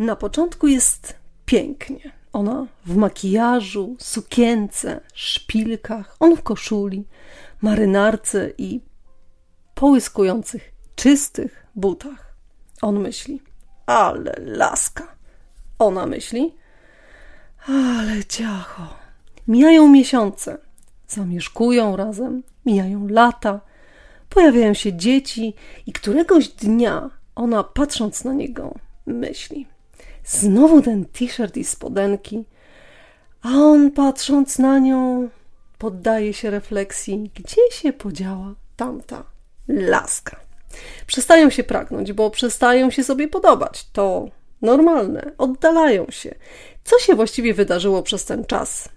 Na początku jest pięknie. Ona w makijażu, sukience, szpilkach, on w koszuli, marynarce i połyskujących, czystych butach. On myśli, ale laska. Ona myśli, ale ciacho. Mijają miesiące, zamieszkują razem, mijają lata, pojawiają się dzieci i któregoś dnia ona, patrząc na niego, myśli: Znowu ten t-shirt i spodenki. A on, patrząc na nią, poddaje się refleksji, gdzie się podziała tamta laska. Przestają się pragnąć, bo przestają się sobie podobać. To normalne, oddalają się. Co się właściwie wydarzyło przez ten czas?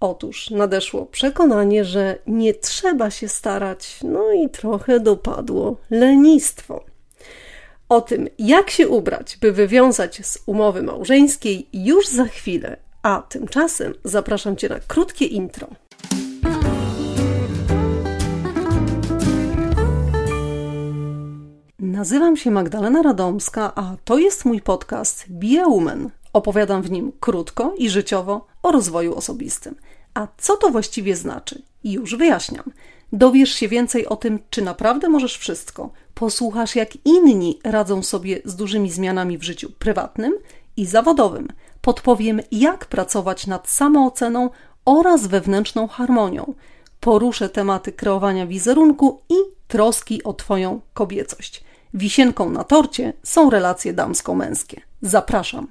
Otóż nadeszło przekonanie, że nie trzeba się starać, no i trochę dopadło lenistwo. O tym, jak się ubrać, by wywiązać z umowy małżeńskiej, już za chwilę, a tymczasem zapraszam Cię na krótkie intro. Nazywam się Magdalena Radomska, a to jest mój podcast Be a Woman. Opowiadam w nim krótko i życiowo o rozwoju osobistym. A co to właściwie znaczy? Już wyjaśniam. Dowiesz się więcej o tym, czy naprawdę możesz wszystko. Posłuchasz, jak inni radzą sobie z dużymi zmianami w życiu prywatnym i zawodowym. Podpowiem, jak pracować nad samooceną oraz wewnętrzną harmonią. Poruszę tematy kreowania wizerunku i troski o Twoją kobiecość. Wisienką na torcie są relacje damsko-męskie. Zapraszam.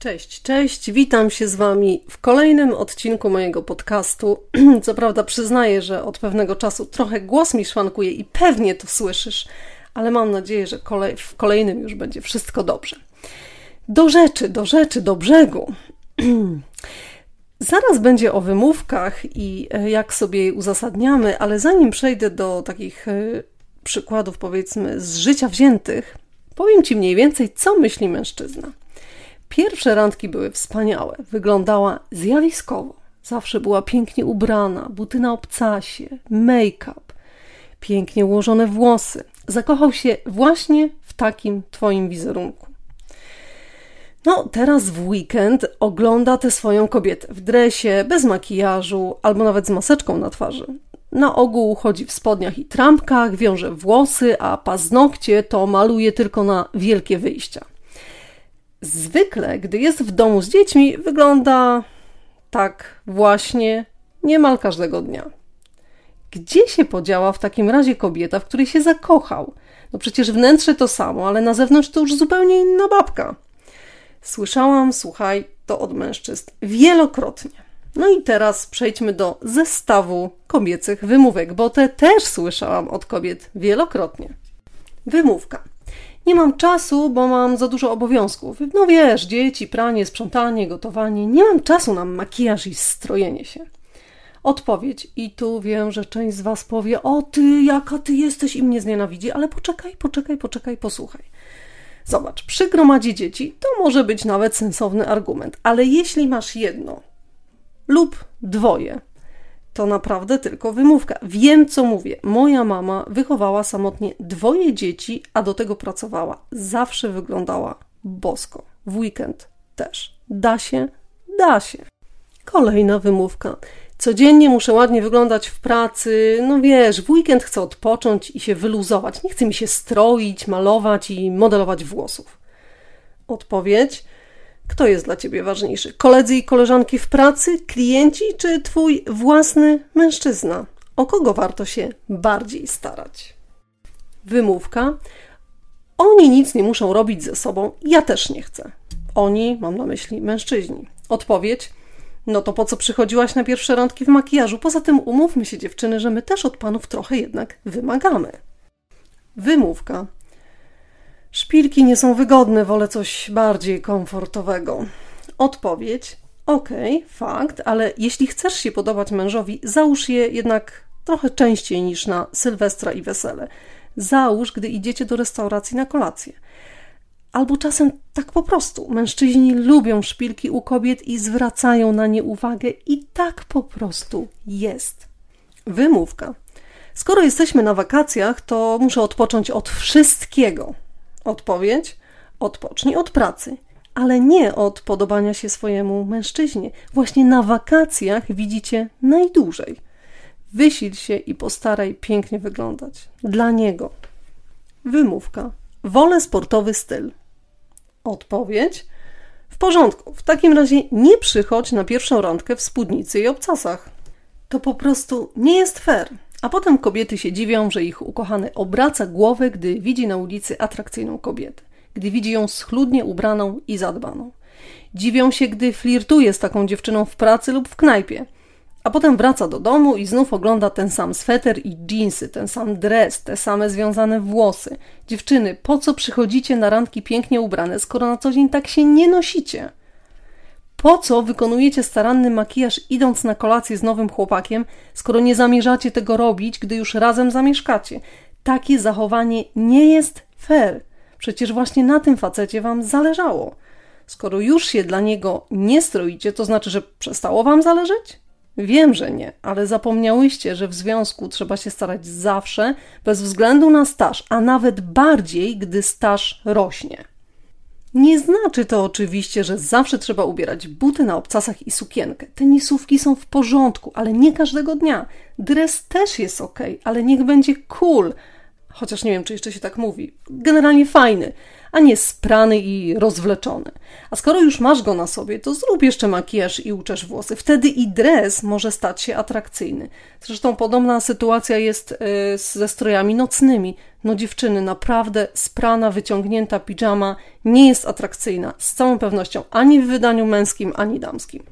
Cześć, cześć, witam się z Wami w kolejnym odcinku mojego podcastu. Co prawda przyznaję, że od pewnego czasu trochę głos mi szwankuje i pewnie to słyszysz, ale mam nadzieję, że kolej, w kolejnym już będzie wszystko dobrze. Do rzeczy, do rzeczy, do brzegu. Zaraz będzie o wymówkach i e, jak sobie je uzasadniamy, ale zanim przejdę do takich e, przykładów, powiedzmy, z życia wziętych, powiem Ci mniej więcej, co myśli mężczyzna. Pierwsze randki były wspaniałe. Wyglądała zjawiskowo. Zawsze była pięknie ubrana, buty na obcasie, make-up, pięknie ułożone włosy. Zakochał się właśnie w takim twoim wizerunku. No, teraz w weekend ogląda tę swoją kobietę w dresie, bez makijażu albo nawet z maseczką na twarzy. Na ogół chodzi w spodniach i trampkach, wiąże włosy, a paznokcie to maluje tylko na wielkie wyjścia. Zwykle, gdy jest w domu z dziećmi, wygląda tak właśnie niemal każdego dnia. Gdzie się podziała w takim razie kobieta, w której się zakochał? No przecież wnętrze to samo, ale na zewnątrz to już zupełnie inna babka. Słyszałam, słuchaj, to od mężczyzn wielokrotnie. No i teraz przejdźmy do zestawu kobiecych wymówek, bo te też słyszałam od kobiet wielokrotnie. Wymówka. Nie mam czasu, bo mam za dużo obowiązków. No wiesz, dzieci, pranie, sprzątanie, gotowanie. Nie mam czasu na makijaż i strojenie się. Odpowiedź. I tu wiem, że część z Was powie: O ty, jaka ty jesteś i mnie znienawidzi, ale poczekaj, poczekaj, poczekaj, posłuchaj. Zobacz, przy gromadzie dzieci to może być nawet sensowny argument, ale jeśli masz jedno lub dwoje, to naprawdę tylko wymówka. Wiem, co mówię. Moja mama wychowała samotnie dwoje dzieci, a do tego pracowała. Zawsze wyglądała bosko. W weekend też. Da się? Da się. Kolejna wymówka. Codziennie muszę ładnie wyglądać w pracy. No wiesz, w weekend chcę odpocząć i się wyluzować. Nie chce mi się stroić, malować i modelować włosów. Odpowiedź. Kto jest dla ciebie ważniejszy? Koledzy i koleżanki w pracy, klienci czy twój własny mężczyzna? O kogo warto się bardziej starać? Wymówka. Oni nic nie muszą robić ze sobą, ja też nie chcę. Oni, mam na myśli mężczyźni. Odpowiedź. No to po co przychodziłaś na pierwsze randki w makijażu? Poza tym umówmy się, dziewczyny, że my też od panów trochę jednak wymagamy. Wymówka. Szpilki nie są wygodne, wolę coś bardziej komfortowego. Odpowiedź: Okej, okay, fakt, ale jeśli chcesz się podobać mężowi, załóż je jednak trochę częściej niż na Sylwestra i wesele. Załóż, gdy idziecie do restauracji na kolację. Albo czasem tak po prostu. Mężczyźni lubią szpilki u kobiet i zwracają na nie uwagę, i tak po prostu jest. Wymówka. Skoro jesteśmy na wakacjach, to muszę odpocząć od wszystkiego. Odpowiedź: odpocznij od pracy, ale nie od podobania się swojemu mężczyźnie. Właśnie na wakacjach widzicie najdłużej. Wysil się i postaraj pięknie wyglądać. Dla niego. Wymówka. Wolę sportowy styl. Odpowiedź. W porządku. W takim razie nie przychodź na pierwszą randkę w spódnicy i obcasach. To po prostu nie jest fair. A potem kobiety się dziwią, że ich ukochany obraca głowę, gdy widzi na ulicy atrakcyjną kobietę, gdy widzi ją schludnie ubraną i zadbaną. Dziwią się, gdy flirtuje z taką dziewczyną w pracy lub w knajpie. A potem wraca do domu i znów ogląda ten sam sweter i dżinsy, ten sam dres, te same związane włosy. Dziewczyny, po co przychodzicie na randki pięknie ubrane, skoro na co dzień tak się nie nosicie? Po co wykonujecie staranny makijaż idąc na kolację z nowym chłopakiem, skoro nie zamierzacie tego robić, gdy już razem zamieszkacie? Takie zachowanie nie jest fair. Przecież właśnie na tym facecie wam zależało. Skoro już się dla niego nie stroicie, to znaczy, że przestało wam zależeć? Wiem, że nie, ale zapomniałyście, że w związku trzeba się starać zawsze, bez względu na staż, a nawet bardziej, gdy staż rośnie. Nie znaczy to oczywiście, że zawsze trzeba ubierać buty na obcasach i sukienkę. Tenisówki są w porządku, ale nie każdego dnia. Dres też jest ok, ale niech będzie cool. Chociaż nie wiem, czy jeszcze się tak mówi. Generalnie fajny a nie sprany i rozwleczony. A skoro już masz go na sobie, to zrób jeszcze makijaż i uczesz włosy. Wtedy i dres może stać się atrakcyjny. Zresztą podobna sytuacja jest e, ze strojami nocnymi. No dziewczyny, naprawdę sprana, wyciągnięta pijama nie jest atrakcyjna z całą pewnością ani w wydaniu męskim, ani damskim.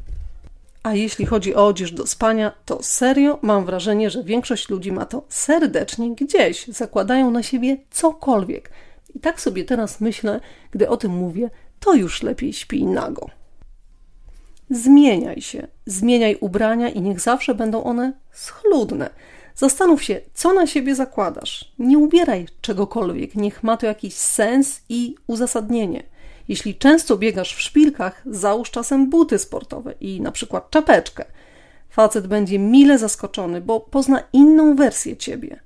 A jeśli chodzi o odzież do spania, to serio mam wrażenie, że większość ludzi ma to serdecznie gdzieś. Zakładają na siebie cokolwiek. I tak sobie teraz myślę, gdy o tym mówię, to już lepiej śpi nago. Zmieniaj się, zmieniaj ubrania i niech zawsze będą one schludne. Zastanów się, co na siebie zakładasz. Nie ubieraj czegokolwiek, niech ma to jakiś sens i uzasadnienie. Jeśli często biegasz w szpilkach, załóż czasem buty sportowe i na przykład czapeczkę. Facet będzie mile zaskoczony, bo pozna inną wersję ciebie.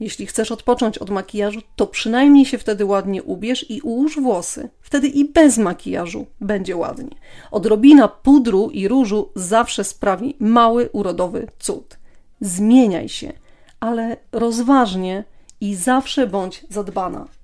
Jeśli chcesz odpocząć od makijażu, to przynajmniej się wtedy ładnie ubierz i ułóż włosy. Wtedy i bez makijażu będzie ładnie. Odrobina pudru i różu zawsze sprawi mały, urodowy cud. Zmieniaj się, ale rozważnie i zawsze bądź zadbana.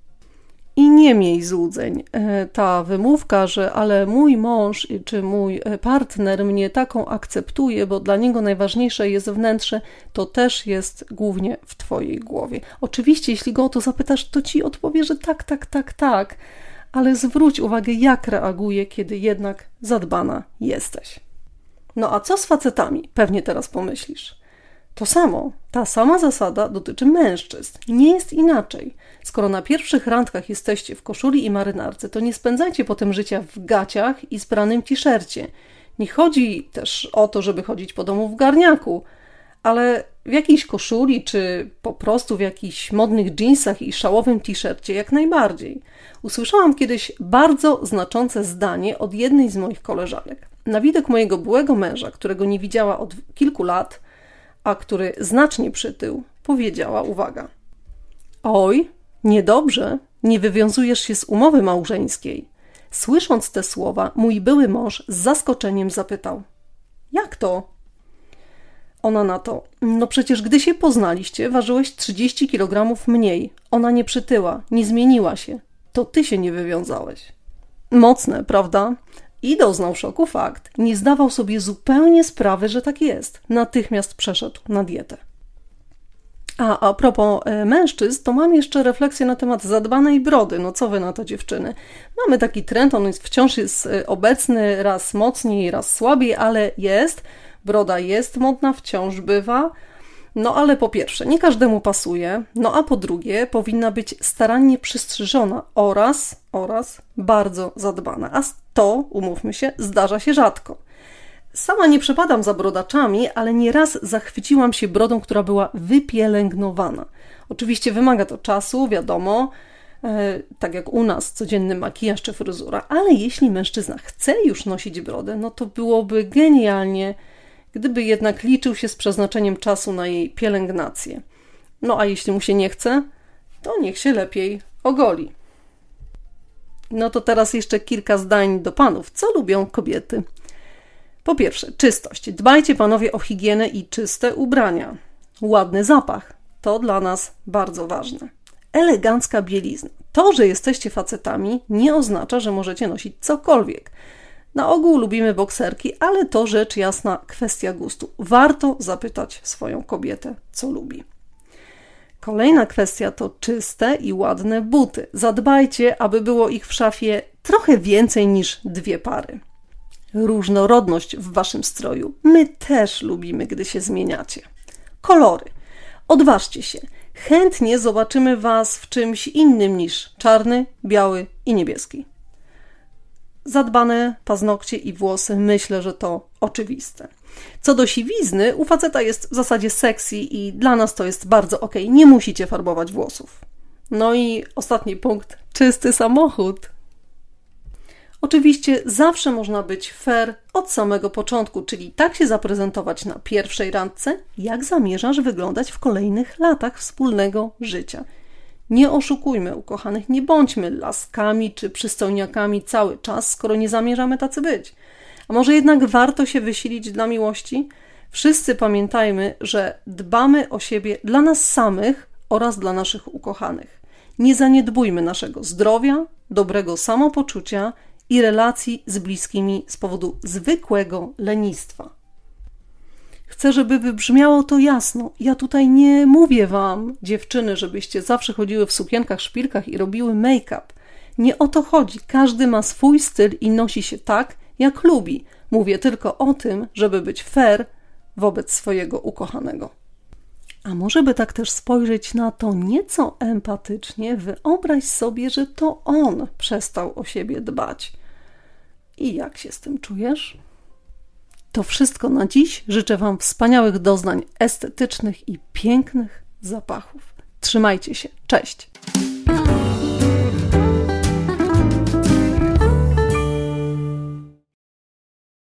I nie miej złudzeń. E, ta wymówka, że ale mój mąż czy mój e, partner mnie taką akceptuje, bo dla niego najważniejsze jest wnętrze, to też jest głównie w Twojej głowie. Oczywiście, jeśli go o to zapytasz, to ci odpowie, że tak, tak, tak, tak, ale zwróć uwagę, jak reaguje, kiedy jednak zadbana jesteś. No a co z facetami? Pewnie teraz pomyślisz. To samo, ta sama zasada dotyczy mężczyzn. Nie jest inaczej. Skoro na pierwszych randkach jesteście w koszuli i marynarce, to nie spędzajcie potem życia w gaciach i spranym t-shircie. Nie chodzi też o to, żeby chodzić po domu w garniaku, ale w jakiejś koszuli, czy po prostu w jakichś modnych jeansach i szałowym t-shircie jak najbardziej. Usłyszałam kiedyś bardzo znaczące zdanie od jednej z moich koleżanek. Na widok mojego byłego męża, którego nie widziała od kilku lat, a który znacznie przytył, powiedziała: Uwaga. Oj, niedobrze, nie wywiązujesz się z umowy małżeńskiej. Słysząc te słowa, mój były mąż z zaskoczeniem zapytał: Jak to? Ona na to: No przecież gdy się poznaliście, ważyłeś 30 kg mniej. Ona nie przytyła, nie zmieniła się. To ty się nie wywiązałeś. Mocne, prawda? I doznał szoku fakt, nie zdawał sobie zupełnie sprawy, że tak jest. Natychmiast przeszedł na dietę. A a propos e, mężczyzn, to mam jeszcze refleksję na temat zadbanej brody. No co wy na to dziewczyny? Mamy taki trend, on jest, wciąż jest e, obecny, raz mocniej, raz słabiej, ale jest. Broda jest modna, wciąż bywa. No ale po pierwsze, nie każdemu pasuje, no a po drugie, powinna być starannie przystrzyżona oraz, oraz bardzo zadbana. A to, umówmy się, zdarza się rzadko. Sama nie przepadam za brodaczami, ale nieraz zachwyciłam się brodą, która była wypielęgnowana. Oczywiście wymaga to czasu, wiadomo, e, tak jak u nas codzienny makijaż czy fryzura, ale jeśli mężczyzna chce już nosić brodę, no to byłoby genialnie gdyby jednak liczył się z przeznaczeniem czasu na jej pielęgnację. No a jeśli mu się nie chce, to niech się lepiej ogoli. No to teraz jeszcze kilka zdań do panów. Co lubią kobiety? Po pierwsze, czystość. Dbajcie panowie o higienę i czyste ubrania. Ładny zapach. To dla nas bardzo ważne. Elegancka bielizna. To, że jesteście facetami, nie oznacza, że możecie nosić cokolwiek. Na ogół lubimy bokserki, ale to rzecz jasna kwestia gustu. Warto zapytać swoją kobietę, co lubi. Kolejna kwestia to czyste i ładne buty. Zadbajcie, aby było ich w szafie trochę więcej niż dwie pary. Różnorodność w waszym stroju. My też lubimy, gdy się zmieniacie. Kolory. Odważcie się. Chętnie zobaczymy was w czymś innym niż czarny, biały i niebieski. Zadbane paznokcie i włosy, myślę, że to oczywiste. Co do siwizny, u faceta jest w zasadzie sexy i dla nas to jest bardzo ok. Nie musicie farbować włosów. No i ostatni punkt: czysty samochód. Oczywiście zawsze można być fair od samego początku, czyli tak się zaprezentować na pierwszej randce, jak zamierzasz wyglądać w kolejnych latach wspólnego życia. Nie oszukujmy ukochanych, nie bądźmy laskami czy przystojniakami cały czas, skoro nie zamierzamy tacy być. A może jednak warto się wysilić dla miłości? Wszyscy pamiętajmy, że dbamy o siebie dla nas samych oraz dla naszych ukochanych. Nie zaniedbujmy naszego zdrowia, dobrego samopoczucia i relacji z bliskimi z powodu zwykłego lenistwa. Chcę, żeby wybrzmiało to jasno. Ja tutaj nie mówię wam, dziewczyny, żebyście zawsze chodziły w sukienkach, szpilkach i robiły make-up. Nie o to chodzi. Każdy ma swój styl i nosi się tak, jak lubi. Mówię tylko o tym, żeby być fair wobec swojego ukochanego. A może by tak też spojrzeć na to nieco empatycznie, wyobraź sobie, że to on przestał o siebie dbać. I jak się z tym czujesz? To wszystko na dziś. Życzę Wam wspaniałych doznań estetycznych i pięknych zapachów. Trzymajcie się. Cześć!